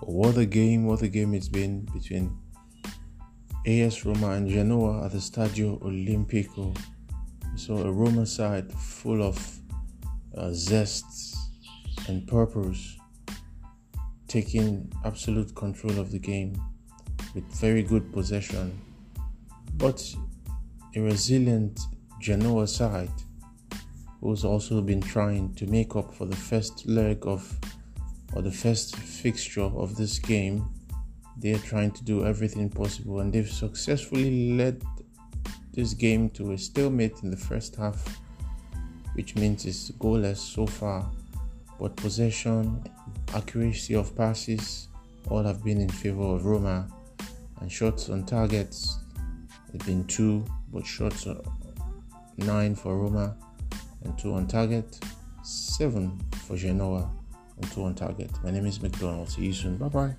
what a game, what a game it's been between AS Roma and Genoa at the Stadio Olimpico. So a Roma side full of uh, zest and purpose, taking absolute control of the game with very good possession, but a resilient Genoa side who's also been trying to make up for the first leg of or the first fixture of this game. They're trying to do everything possible and they've successfully led this game to a stalemate in the first half, which means it's goalless so far. But possession, accuracy of passes, all have been in favor of Roma, and shots on targets have been two, but shots nine for Roma and two on target, seven for Genoa and two on target. My name is McDonald. See you soon. Bye bye.